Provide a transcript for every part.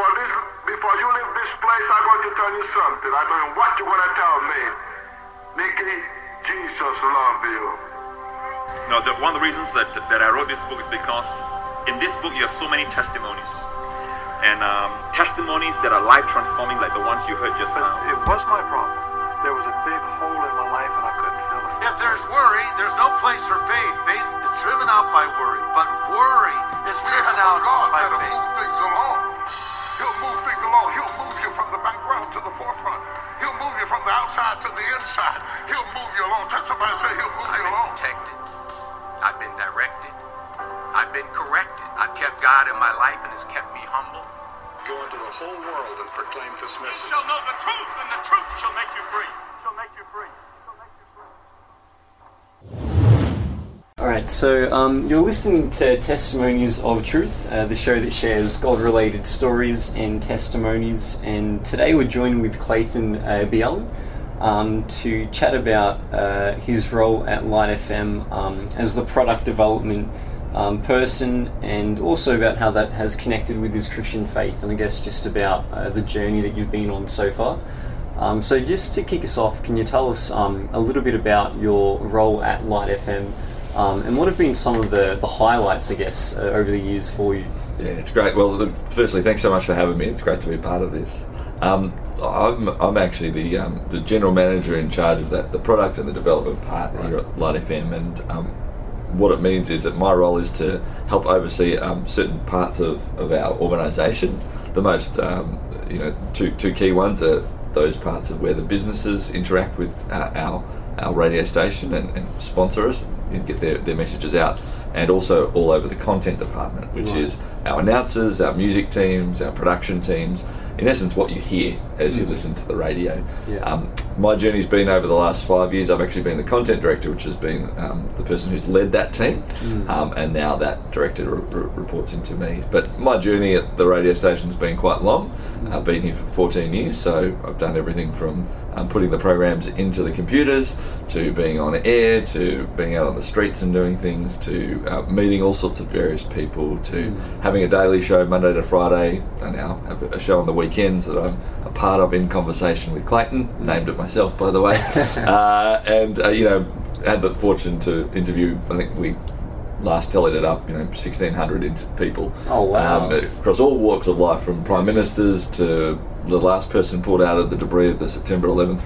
before this, before you leave this place, I'm going to tell you something. I don't know what you're going to tell me. Nikki, Jesus love you. Now, the, one of the reasons that, that I wrote this book is because in this book you have so many testimonies. And um, testimonies that are life transforming, like the ones you heard just But now. it was my problem. There was a big hole in my life and I couldn't fill it. If there's worry, there's no place for faith. Faith is driven out by worry, but worry is driven out God by that'll faith. move things along. To the forefront. He'll move you from the outside to the inside. He'll move you along. Tell somebody say he'll move I've you been along. protected. I've been directed. I've been corrected. I've kept God in my life and has kept me humble. Go into the whole world and proclaim this message. shall know the truth, and the truth shall make you free. Shall make you free. Shall make you free. All right, so um, you're listening to Testimonies of Truth, uh, the show that shares God-related stories and testimonies. And today we're joined with Clayton uh, um, to chat about uh, his role at Light FM um, as the product development um, person, and also about how that has connected with his Christian faith, and I guess just about uh, the journey that you've been on so far. Um, so, just to kick us off, can you tell us um, a little bit about your role at Light FM um, and what have been some of the, the highlights, I guess, uh, over the years for you? Yeah, it's great. Well, look, firstly, thanks so much for having me. It's great to be a part of this. Um, I'm, I'm actually the um, the general manager in charge of that, the product and the development part here at Light FM, and um, what it means is that my role is to help oversee um, certain parts of, of our organisation. The most, um, you know, two two key ones are those parts of where the businesses interact with uh, our our radio station and, and sponsor us and get their, their messages out, and also all over the content department, which Right. is our announcers, our music teams, our production teams. In essence, what you hear as you listen to the radio. Yeah. Um, my journey's been over the last five years. I've actually been the content director, which has been um, the person who's led that team, um, and now that director re- re- reports into me. But my journey at the radio station's been quite long. I've been here for 14 years, so I've done everything from um, putting the programs into the computers to being on air to being out on the streets and doing things to uh, meeting all sorts of various people to having a daily show Monday to Friday. I now have a show on the weekends that I'm part of in conversation with Clayton, named it myself by the way, uh, and uh, you know had the fortune to interview. I think we last tallied it up, you know, 1,600 int- people. Oh, wow. Um, across all walks of life, from prime ministers to the last person pulled out of the debris of the September 11th,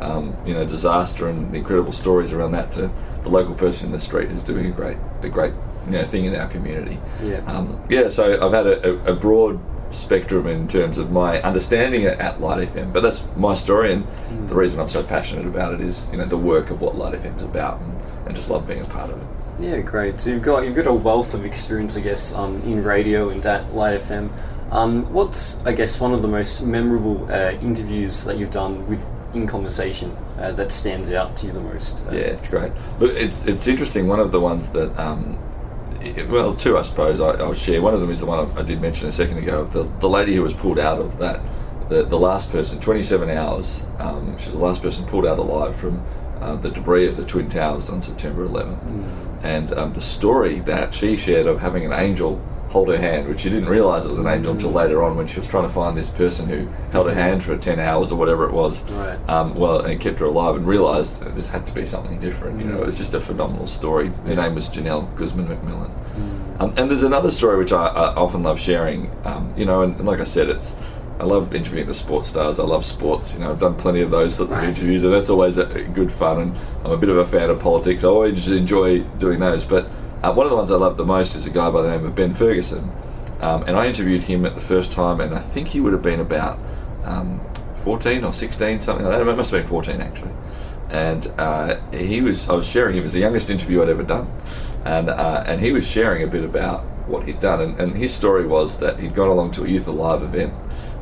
um, you know, disaster and the incredible stories around that, to the local person in the street who's doing a great, a great, you know, thing in our community. Yeah. Um, yeah. So I've had a, a broad spectrum in terms of my understanding at, at Light FM, but that's my story, and the reason I'm so passionate about it is, you know, the work of what Light FM is about, and, and just love being a part of it. Yeah, great. So you've got you've got a wealth of experience, I guess, um, in radio and that Light FM. Um, what's I guess one of the most memorable uh, interviews that you've done with in conversation uh, that stands out to you the most? Uh, Yeah, it's great. Look, it's it's interesting. One of the ones that, um, well, two I suppose I, I'll share. One of them is the one I, I did mention a second ago of the, the lady who was pulled out of that, the the last person, 27 hours. Um, she was the last person pulled out alive from uh, the debris of the twin towers on September 11th, and um, the story that she shared of having an angel hold her hand, which she didn't realise it was an angel until later on when she was trying to find this person who held her hand for 10 hours or whatever it was. Right. Um, well, and kept her alive and realised that this had to be something different. You know, it was just a phenomenal story. Her name was Genelle Guzman McMillan. Um, and there's another story which I, I often love sharing. Um, you know, and, and like I said, it's I love interviewing the sports stars. I love sports. You know, I've done plenty of those sorts of interviews, and that's always good fun. And I'm a bit of a fan of politics. I always enjoy doing those. But uh, one of the ones I love the most is a guy by the name of Ben Ferguson. Um, and I interviewed him at the first time, and I think he would have been about um, 14 or 16, something like that. It must have been 14 actually. And uh, he was, I was sharing him as the youngest interview I'd ever done, and uh, and he was sharing a bit about what he'd done, and, and his story was that he'd gone along to a Youth Alive event.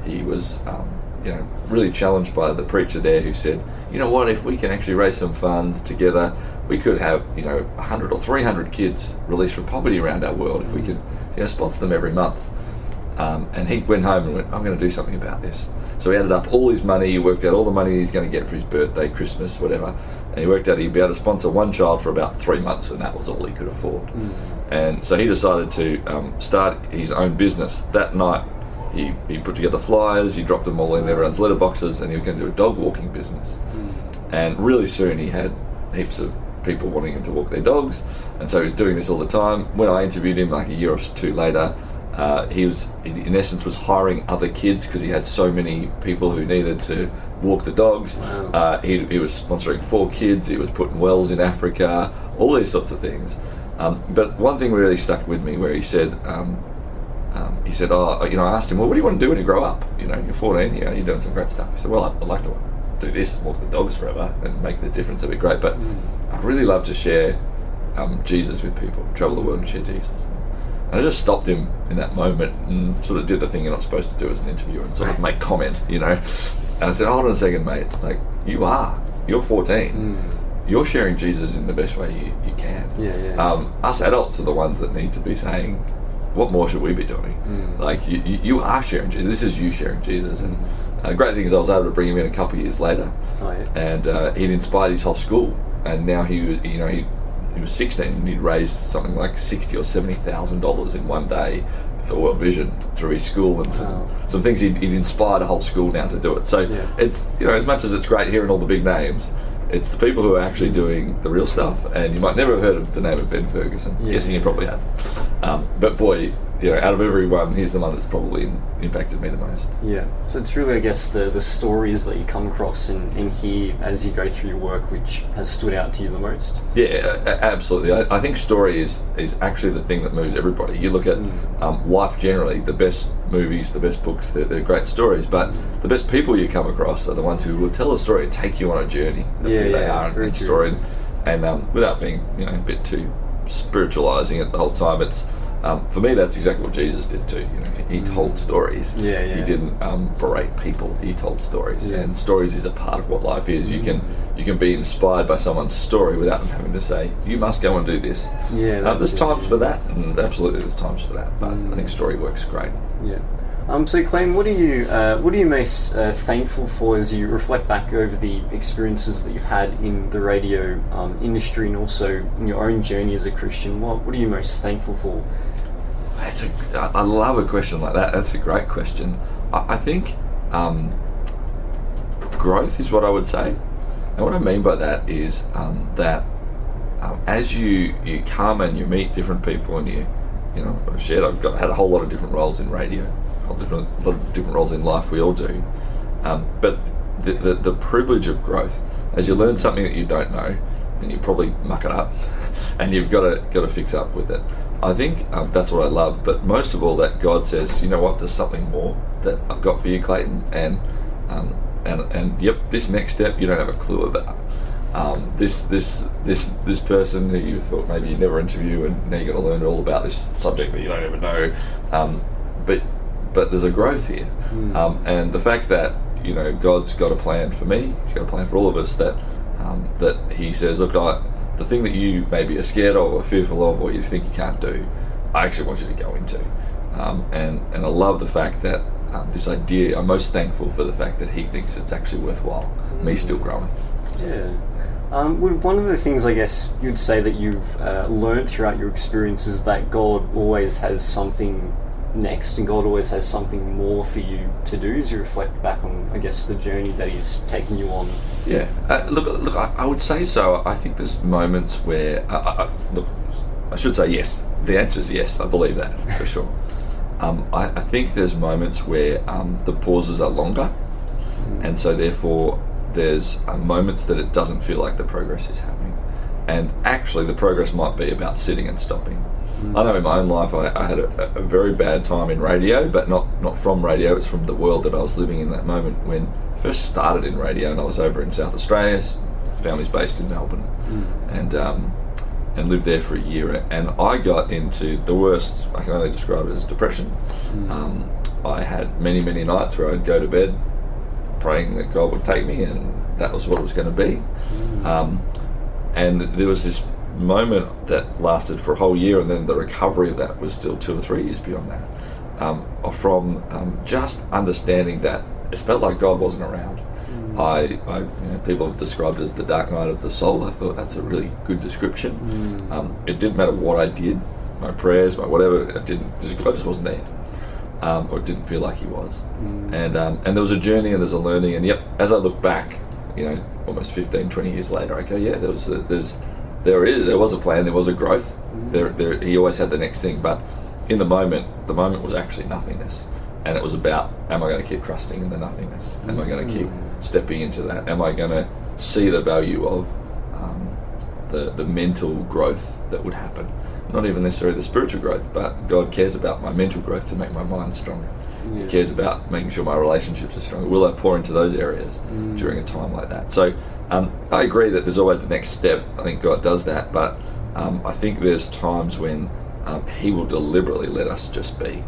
He was, um, you know, really challenged by the preacher there, who said, you know what, if we can actually raise some funds together, we could have, you know, 100 or 300 kids released from poverty around our world if we could, you know, sponsor them every month. Um, and he went home and went, I'm going to do something about this. So he added up all his money, he worked out all the money he's going to get for his birthday, Christmas, whatever, and he worked out he'd be able to sponsor one child for about three months, and that was all he could afford. And so he decided to um, start his own business. That night, he, he put together flyers, he dropped them all in everyone's letterboxes, and he was going to do a dog walking business. And really soon he had heaps of people wanting him to walk their dogs, and so he was doing this all the time. When I interviewed him, like a year or two later, uh, he was in essence was hiring other kids because he had so many people who needed to walk the dogs. Uh, he, he was sponsoring four kids. He was putting wells in Africa, all these sorts of things. Um, but one thing really stuck with me, where he said. Um, um, he said, "Oh, you know." I asked him, "Well, what do you want to do when you grow up? You know, you're 14. You know, you're doing some great stuff." He said, "Well, I'd, I'd like to do this, walk the dogs forever, and make the difference. That'd be great. But I'd really love to share um, Jesus with people, travel the world and share Jesus." And I just stopped him in that moment and sort of did the thing you're not supposed to do as an interviewer and sort of make comment, you know. And I said, "Hold on a second, mate. Like you are. You're 14. You're sharing Jesus in the best way you, you can. Yeah, yeah. Um, us adults are the ones that need to be saying, what more should we be doing? Mm. Like you, you, you are sharing Jesus. This is you sharing Jesus. And uh, the great thing is, I was able to bring him in a couple of years later, Oh, yeah. and uh, he'd inspired his whole school. And now he, was- you know, he he was 16 and he'd raised something like sixty or seventy thousand dollars in one day for World Vision through his school and some, Wow. some things. He'd, he'd inspired a whole school now to do it. So Yeah. it's you know, as much as it's great hearing all the big names. It's the people who are actually doing the real stuff, and you might never have heard of the name of Ben Ferguson. Yeah. Guessing you probably had. Um, but boy, you know, out of everyone, he's the one that's probably impacted me the most. Yeah, so it's really, I guess, the, the stories that you come across and, and hear as you go through your work which has stood out to you the most. Yeah, a- a- absolutely. I, I think story is is actually the thing that moves everybody. You look at Mm. um, life generally, the best movies, the best books, they're, they're great stories, but the best people you come across are the ones who will tell a story and take you on a journey of Yeah, who they yeah, are and, very and story. And um, without being, you know, a bit too spiritualizing it the whole time, it's um, for me that's exactly what Jesus did too. You know, he told stories. Mm. Yeah, yeah. He didn't um, berate people. He told stories, Yeah. and stories is a part of what life is. You can you can be inspired by someone's story without them having to say, "You must go and do this." Yeah, Um, there's it, times for that, and absolutely there's times for that. But Mm. I think story works great. Yeah. Um, so, Clem, what are you uh, what are you most uh, thankful for as you reflect back over the experiences that you've had in the radio um, industry and also in your own journey as a Christian? What What are you most thankful for? That's a, I love a question like that. That's a great question. I, I think um, growth is what I would say, and what I mean by that is um, that um, as you you come and you meet different people and you you know I've shared I've got had a whole lot of different roles in radio, a different lot of different roles in life. We all do, um, but the, the the privilege of growth as you learn something that you don't know and you probably muck it up and you've got to got to fix up with it. I think um, that's what I love, but most of all, that God says, you know what, there's something more that I've got for you, Clayton, and um, and and yep, this next step you don't have a clue about. Um, this this this this person who you thought maybe you'd never interview, and now you got to learn all about this subject that you don't even know. Um, but but there's a growth here, um, and the fact that you know God's got a plan for me, He's got a plan for all of us. That um, that He says, look, I, the thing that you maybe are scared of or fearful of, or you think you can't do, I actually want you to go into. Um, and and I love the fact that um, this idea. I'm most thankful for the fact that He thinks it's actually worthwhile. Me still growing. Yeah. Um, would one of the things I guess you'd say that you've uh, learned throughout your experience is that God always has something next, and God always has something more for you to do as you reflect back on, I guess, the journey that He's taken you on. Yeah, uh, look, look. I, I would say so. I think there's moments where, uh, uh, uh, look, I should say yes. The answer is yes. I believe that for sure. Um, I, I think there's moments where um, the pauses are longer, and so therefore there's uh, moments that it doesn't feel like the progress is happening, and actually the progress might be about sitting and stopping. I know in my own life I, I had a, a very bad time in radio, but not not from radio. It's from the world that I was living in that moment when I first started in radio, and I was over in South Australia. Family's based in Melbourne, and um, and lived there for a year. And I got into the worst. I can only describe it as depression. Um, I had many many nights where I'd go to bed praying that God would take me, and that was what it was going to be. Um, and there was this moment that lasted for a whole year, and then the recovery of that was still two or three years beyond that. Um, from um, just understanding that it felt like God wasn't around. I, I you know, people have described it as the dark night of the soul. I thought that's a really good description. Um, it didn't matter what I did, my prayers, my whatever. It didn't. just- God just wasn't there. um, or it didn't feel like he was. And um, and there was a journey and there's a learning. And yep, as I look back, you know, almost 15, 20 years later, I go, yeah, there was a, there's there is there was a plan, there was a growth. There, there he always had the next thing, but in the moment, the moment was actually nothingness, and it was about, am I going to keep trusting in the nothingness? Am I going to keep stepping into that? Am I going to see the value of um, the the mental growth that would happen? Not even necessarily the spiritual growth, but God cares about my mental growth to make my mind stronger. He cares about making sure my relationships are strong. Will I pour into those areas during a time like that? So um, I agree that there's always the next step. I think God does that, but um, I think there's times when um, He will deliberately let us just be,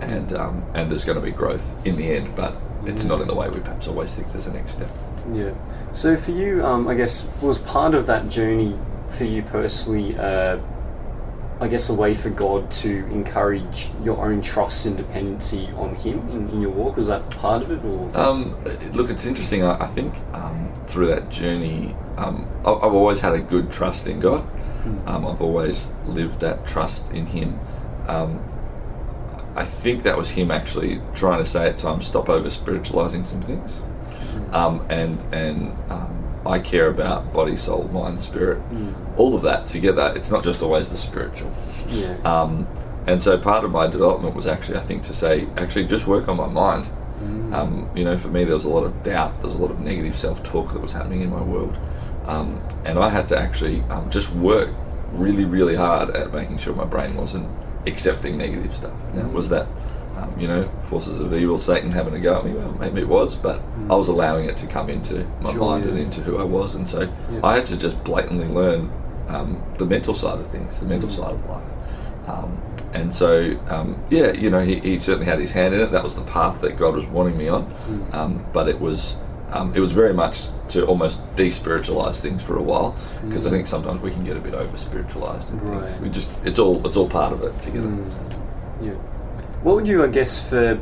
and um, and there's going to be growth in the end, but it's not in the way we perhaps always think there's a next step. Yeah. So for you, um, I guess, was part of that journey for you personally, uh, I guess, a way for God to encourage your own trust and dependency on Him in, in your walk? Was that part of it, or? Um, look, it's interesting. I, I think um, through that journey, um, I, I've always had a good trust in God. Um, I've always lived that trust in Him. Um, I think that was Him actually trying to say at times, stop over spiritualizing some things. Um, and and I care about body, soul, mind, spirit, all of that together. It's not just always the spiritual. yeah. Um, and so part of my development was actually, I think, to say, actually, just work on my mind. Um, you know, for me, there was a lot of doubt, there was a lot of negative self talk that was happening in my world. Um, and I had to actually um, just work really, really hard at making sure my brain wasn't accepting negative stuff. Now, was that, um, you know, forces of evil, Satan having a go at me? Well, maybe it was, but I was allowing it to come into my Sure, mind and into who I was. And so Yeah. I had to just blatantly learn um, the mental side of things, the mental side of life. Um, and so, um, yeah, you know, he, he certainly had his hand in it. That was the path that God was wanting me on. Um, but it was, um, it was very much to almost de-spiritualize things for a while because I think sometimes we can get a bit over spiritualized and things. We just, it's all, it's all part of it together. Yeah. What would you, I guess, for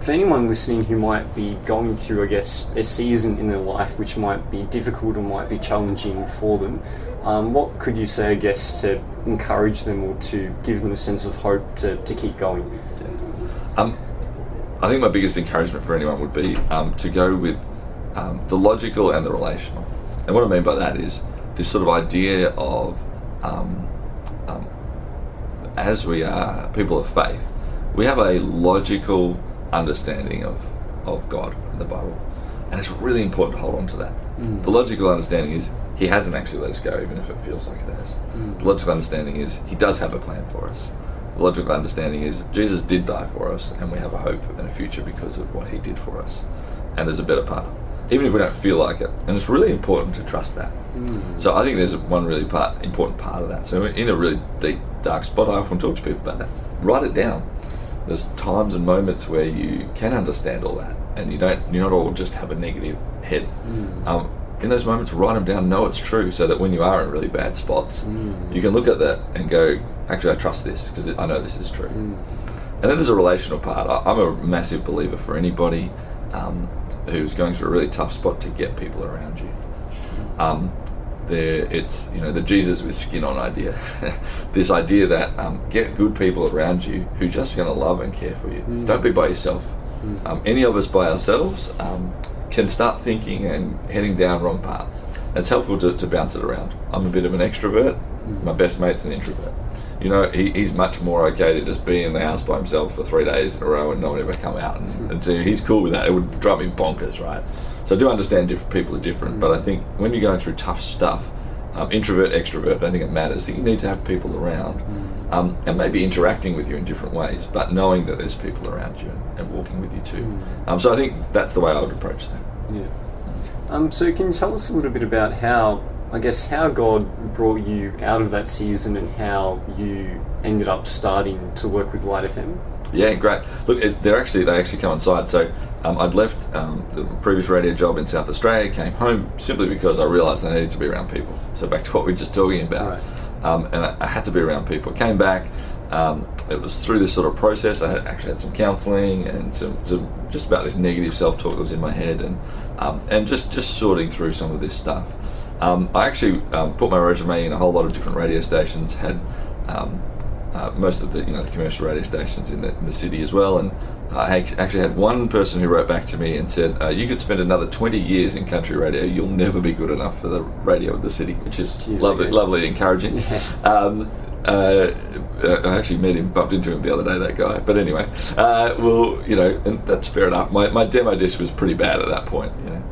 for anyone listening who might be going through, I guess, a season in their life which might be difficult or might be challenging for them, um, what could you say, I guess, to encourage them or to give them a sense of hope to, to keep going? Um, I think my biggest encouragement for anyone would be um, to go with um, the logical and the relational. And what I mean by that is this sort of idea of um, um, as we are people of faith, we have a logical understanding of, of God and the Bible. And it's really important to hold on to that. Mm. The logical understanding is He hasn't actually let us go, even if it feels like it has. Mm. The logical understanding is He does have a plan for us. The logical understanding is Jesus did die for us, and we have a hope and a future because of what He did for us. And there's a better path, even if we don't feel like it. And it's really important to trust that. Mm. So I think there's one really part, important part of that. So in a really deep, dark spot, I often talk to people about that. Write it down. There's times and moments where you can understand all that, and you don't. You're not all just have a negative head. Um, in those moments, write them down. Know it's true, so that when you are in really bad spots, you can look at that and go, "Actually, I trust this because I know this is true." And then there's a relational part. I- I'm a massive believer for anybody um, who's going through a really tough spot to get people around you. Um, there, it's you know the Jesus with skin on idea. this idea that um, get good people around you who just going to love and care for you. Don't be by yourself. Um, any of us by ourselves um, can start thinking and heading down wrong paths. It's helpful to, to bounce it around. I'm a bit of an extrovert. My best mate's an introvert. You know, he, he's much more okay to just be in the house by himself for three days in a row and no one ever come out. And, and so he's cool with that. It would drive me bonkers, right? So I do understand different people are different, but I think when you're going through tough stuff, um, introvert, extrovert, I don't think it matters. You need to have people around um, and maybe interacting with you in different ways, but knowing that there's people around you and, and walking with you too. Um, so I think that's the way I would approach that. Yeah. Um, so can you tell us a little bit about how, I guess, how God brought you out of that season and how you ended up starting to work with Light FM? Yeah, great. Look, it, they're actually they actually coincide. So um, I'd left um, the previous radio job in South Australia, came home simply because I realised I needed to be around people. So back to what we were just talking about, Right. um, and I, I had to be around people. Came back. Um, it was through this sort of process. I had actually had some counselling and some, some just about this negative self-talk that was in my head, and um, and just just sorting through some of this stuff. Um, I actually um, put my resume in a whole lot of different radio stations. Had um, uh, most of the you know the commercial radio stations in the in the city as well, and I actually had one person who wrote back to me and said, uh, "You could spend another 20 years in country radio. You'll never be good enough for the radio of the city," which is Jeez, lovely, okay. lovely, encouraging. Um, uh, uh, I actually met him, bumped into him the other day. That guy, but anyway, uh, well, you know, and that's fair enough. My, my demo disc was pretty bad at that point, you know.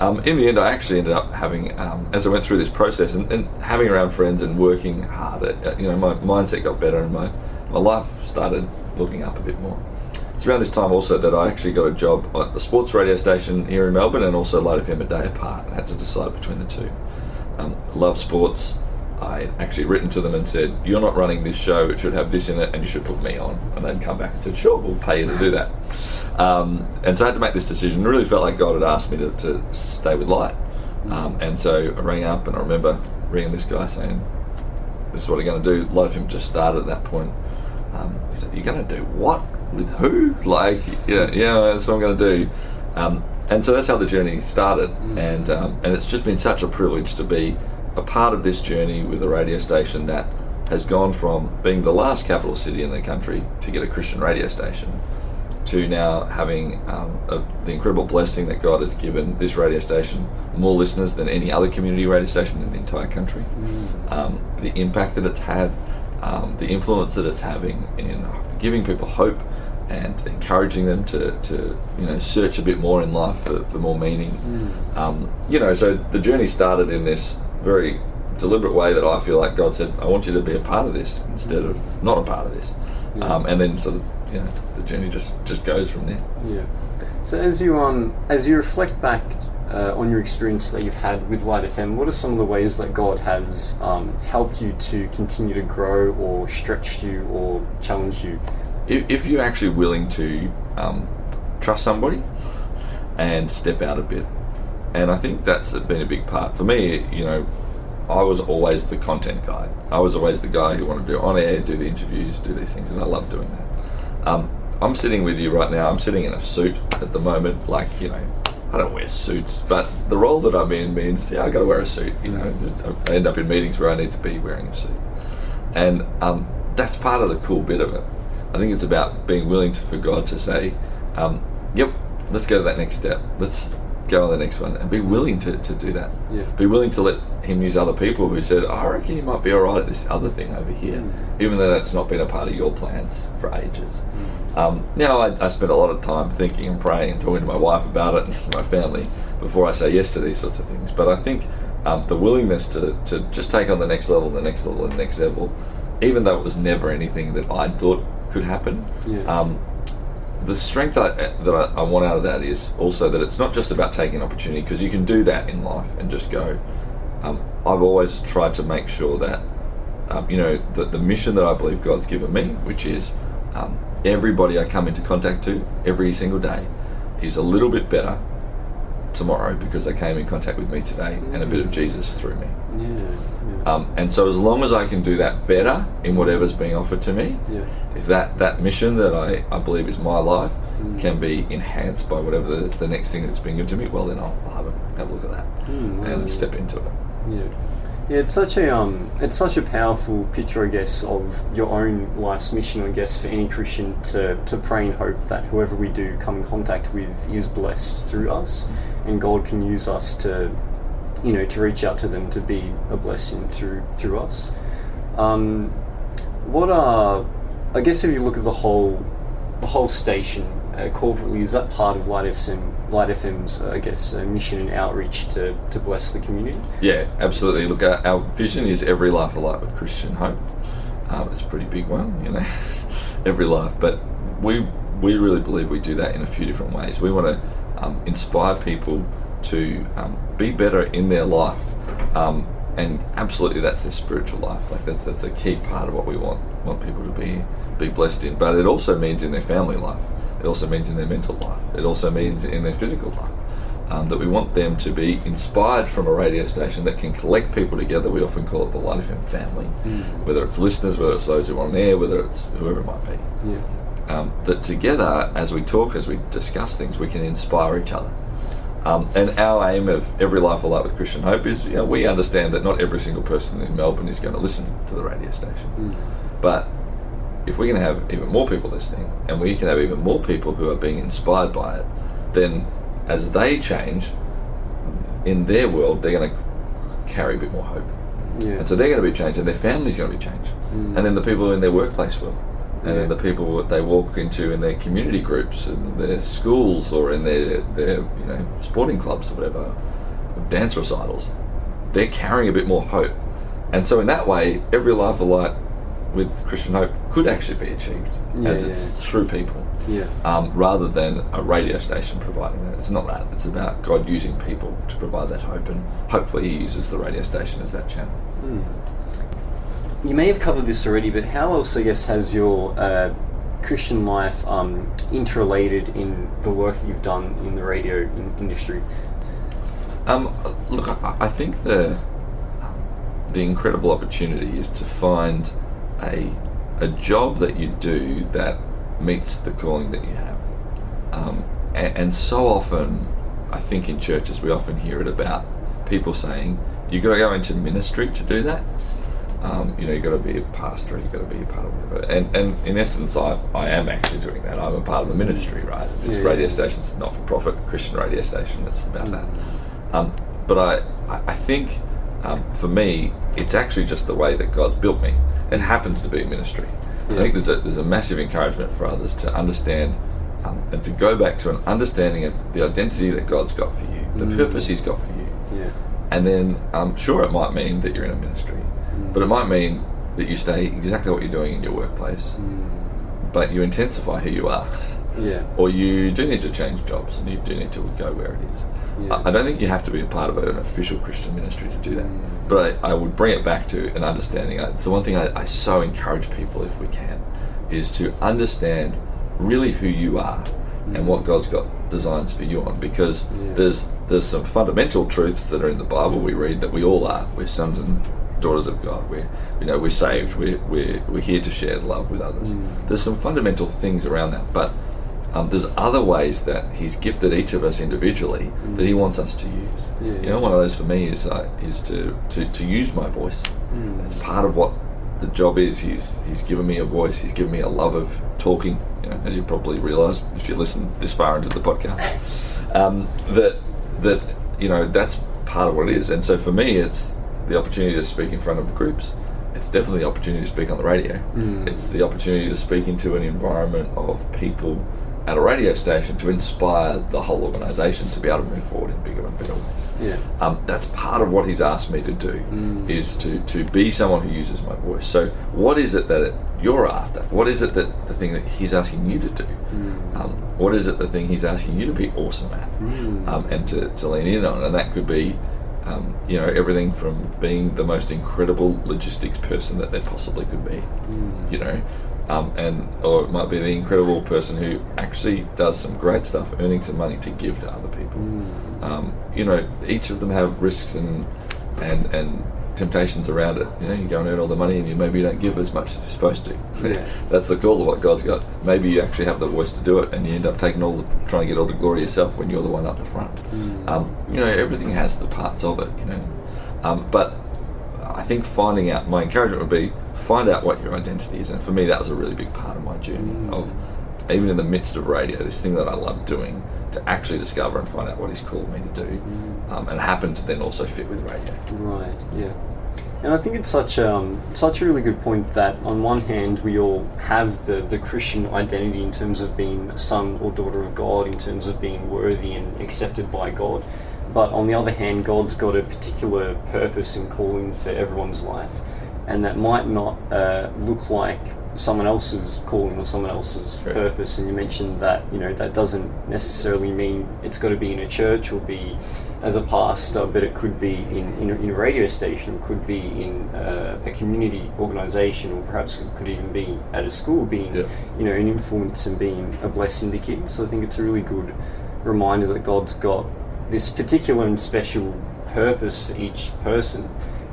Um, in the end, I actually ended up having, um, as I went through this process and, and having around friends and working hard, at, you know, my mindset got better and my, my life started looking up a bit more. It's around this time also that I actually got a job at the sports radio station here in Melbourne and also Light FM a day apart. Had to decide between the two. Um, love sports. I had actually written to them and said, "You're not running this show. It should have this in it, and you should put me on." And they'd come back and said, "Sure, we'll pay you to do that." Um, and so I had to make this decision. It really felt like God had asked me to, to stay with Light. Um, and so I rang up, and I remember ringing this guy saying, "This is what I'm going to do." A lot of him just started at that point. Um, he said, "You're going to do what with who?" Like, yeah, yeah, that's what I'm going to do. Um, and so that's how the journey started, and um, and it's just been such a privilege to be a part of this journey with a radio station that has gone from being the last capital city in the country to get a Christian radio station to now having um, a, the incredible blessing that God has given this radio station more listeners than any other community radio station in the entire country. Um, the impact that it's had, um, the influence that it's having in giving people hope and encouraging them to, to you know search a bit more in life for, for more meaning. Um, you know, so the journey started in this very deliberate way that I feel like God said, "I want you to be a part of this instead of not a part of this," um, and then sort of you know the journey just just goes from there. Yeah. So as you um as you reflect back uh, on your experience that you've had with Light FM, what are some of the ways that God has um, helped you to continue to grow, or stretched you, or challenged you? if, if you're actually willing to um, trust somebody and step out a bit, and I think that's been a big part for me. You know, I was always the content guy. I was always the guy who wanted to do on air, do the interviews, do these things, and I love doing that. Um, I'm sitting with you right now. I'm sitting in a suit at the moment, like you know. I don't wear suits, but the role that I'm in means, yeah, I got to wear a suit. You know, I end up in meetings where I need to be wearing a suit, and um, that's part of the cool bit of it. I think it's about being willing to, for God to say, um, "Yep, let's go to that next step. Let's go on the next one," and be willing to, to do that. Yeah. Be willing to let Him use other people who said, "I reckon you might be all right at this other thing over here," even though that's not been a part of your plans for ages. Um, now I, I spend a lot of time thinking and praying and talking to my wife about it and my family before I say yes to these sorts of things. But I think um, the willingness to, to just take on the next level, the next level, and the next level, even though it was never anything that I thought could happen, Yeah. um, the strength I, that I, I want out of that is also that it's not just about taking opportunity because you can do that in life and just go. Um, I've always tried to make sure that um, you know the, the mission that I believe God's given me, which is um, everybody I come into contact to every single day, is a little bit better tomorrow because they came in contact with me today and a bit of Jesus through me. Yeah. Yeah. Um, and so as long as I can do that better in whatever's being offered to me, Yeah. if that, that mission that I, I believe is my life can be enhanced by whatever the, the next thing that's being given to me, well then I'll, I'll have, a, have a look at that Mm, wow. and step into it. Yeah. Yeah, it's such a um, it's such a powerful picture, I guess, of your own life's mission. I guess for any Christian to to pray and hope that whoever we do come in contact with is blessed through us, and God can use us to, you know, to reach out to them to be a blessing through through us. Um, what are, I guess, if you look at the whole the whole station uh, corporately, is that part of Light FM? Light FM's, uh, I guess, uh, mission and outreach to, to bless the community. Yeah, absolutely. Look, our, our vision is every life alight with Christian hope. Um, it's a pretty big one, you know, every life. But we we really believe we do that in a few different ways. We want to um, inspire people to um, be better in their life, um, and absolutely that's their spiritual life. Like that's that's a key part of what we want want people to be be blessed in. But it also means in their family life. It also means in their mental life. It also means in their physical life um, that we want them to be inspired from a radio station that can collect people together. We often call it the Light FM family, whether it's listeners, whether it's those who are on air, whether it's whoever it might be. Yeah. Um, that together, as we talk, as we discuss things, we can inspire each other. Um, and our aim of every life alight with Christian Hope is, you know, we understand that not every single person in Melbourne is going to listen to the radio station, but if we're going to have even more people listening, and we can have even more people who are being inspired by it, then as they change in their world, they're going to carry a bit more hope. Yeah. And so they're going to be changed, and their family's going to be changed, mm. and then the people in their workplace will, and then the people that they walk into in their community groups, and their schools, or in their their you know sporting clubs or whatever, dance recitals, they're carrying a bit more hope, and so in that way, every life of light with Christian hope could actually be achieved as it's yeah. through people yeah. um, rather than a radio station providing that. It's not that. It's about God using people to provide that hope, and hopefully He uses the radio station as that channel. You may have covered this already, but how else, I guess, has your uh, Christian life um, interrelated in the work that you've done in the radio in- industry? Um, look, I, I think the um, the incredible opportunity is to find a a job that you do that meets the calling that you have. Um, and, and so often, I think in churches we often hear it about people saying you got to go into ministry to do that. Um, you know, you've got to be a pastor, you've got to be a part of whatever. And, and in essence, I, I am actually doing that. I'm a part of the ministry, right? This Yeah, radio station's a not-for-profit Christian radio station. It's about that. Um, but I- I think um, for me, it's actually just the way that God's built me. It happens to be a ministry. I think there's a, there's a massive encouragement for others to understand um, and to go back to an understanding of the identity that God's got for you, the purpose He's got for you. Yeah. And then, um, sure, it might mean that you're in a ministry, but it might mean that you stay exactly what you're doing in your workplace, but you intensify who you are. Yeah. Or you do need to change jobs and you do need to go where it is. Yeah. I, don't think you have to be a part of an official Christian ministry to do that. Mm. But I, I would bring it back to an understanding. I- It's the one thing I, I so encourage people, if we can, is to understand really who you are and what mm. God's got designs for you on. Because Yeah. there's there's some fundamental truths that are in the Bible we read that we all are. We're sons and daughters of God. We're you know we're saved. We're we're, we're here to share love with others. Mm. There's some fundamental things around that, but um, there's other ways that He's gifted each of us individually that He wants us to use. Yeah, You know, one of those for me is uh, is to, to to use my voice. It's part of what the job is. He's He's given me a voice. He's given me a love of talking. You know, as you probably realise if you listen this far into the podcast, um, that that you know that's part of what it is. And so for me, it's the opportunity to speak in front of groups. It's definitely the opportunity to speak on the radio. It's the opportunity to speak into an environment of people at a radio station to inspire the whole organisation to be able to move forward in bigger and better ways. Yeah. Um, that's part of what he's asked me to do is to, to be someone who uses my voice. So what is it that it, you're after? What is it that the thing that he's asking you to do? Um, what is it the thing he's asking you to be awesome at um, and to, to lean in on? And that could be um, you know everything from being the most incredible logistics person that there possibly could be, you know, um, and or it might be the incredible person who actually does some great stuff, earning some money to give to other people. Um, you know, each of them have risks and and and temptations around it. You know, you go and earn all the money, and you maybe don't give as much as you're supposed to. Yeah. That's the call of what God's got. Maybe you actually have the voice to do it, and you end up taking all the trying to get all the glory yourself when you're the one up the front. Um, you know, everything has the parts of it. You know, um, but I think finding out my encouragement would be find out what your identity is, and for me that was a really big part of my journey of even in the midst of radio, this thing that I love doing, to actually discover and find out what He's called me to do, um, and happen to then also fit with radio. Right. Yeah. And I think it's such um, such a really good point that on one hand we all have the, the Christian identity in terms of being a son or daughter of God, in terms of being worthy and accepted by God, but on the other hand, God's got a particular purpose and calling for everyone's life, and that might not uh, look like someone else's calling or someone else's Correct. purpose. And you mentioned that you know that doesn't necessarily mean it's got to be in a church or be as a pastor, but it could be in, in, a, in a radio station, it could be in uh, a community organisation, or perhaps it could even be at a school, being Yeah. you know an influence and being a blessing to kids. So I think it's a really good reminder that God's got this particular and special purpose for each person.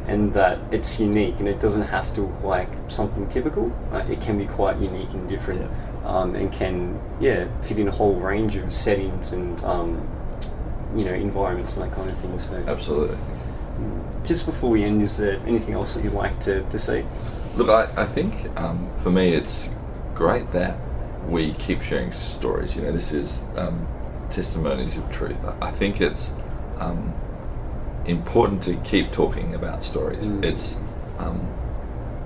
And that it's unique, and it doesn't have to look like something typical. Uh, it can be quite unique and different, um, and can yeah fit in a whole range of settings and um, you know environments and that kind of thing. So Absolutely. just before we end, is there anything else that you'd like to, to say? Look, I, I think um, for me, it's great that we keep sharing stories. You know, this is um, testimonies of truth. I, I think it's um, important to keep talking about stories. It's um,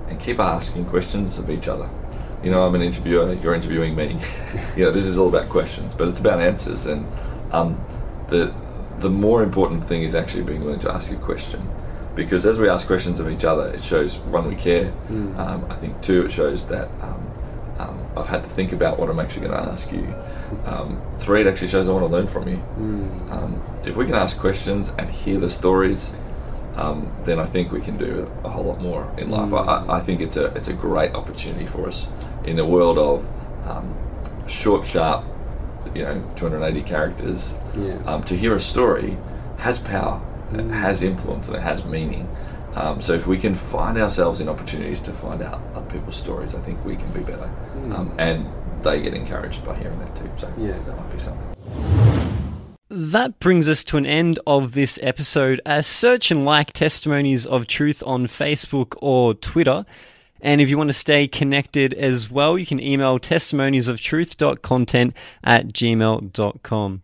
and keep asking questions of each other. You know, I'm an interviewer. You're interviewing me. you know, this is all about questions, but it's about answers. And um, the the more important thing is actually being willing to ask a question, because as we ask questions of each other, it shows one we care. Um, I think two, it shows that. Um, I've had to think about what I'm actually going to ask you. Um, three, it actually shows I want to learn from you. Um, if we can ask questions and hear the stories, um, then I think we can do a whole lot more in life. I, I- I think it's a it's a great opportunity for us in a world of um, short, sharp, you know, 280 characters. Yeah. Um, to hear a story has power, it has influence, and it has meaning. Um, so if we can find ourselves in opportunities to find out other people's stories, I think we can be better, um, and they get encouraged by hearing that too. So Yeah. that might be something. That brings us to an end of this episode. Uh, search and like Testimonies of Truth on Facebook or Twitter. And if you want to stay connected as well, you can email testimoniesofTruth.content at gmail.com.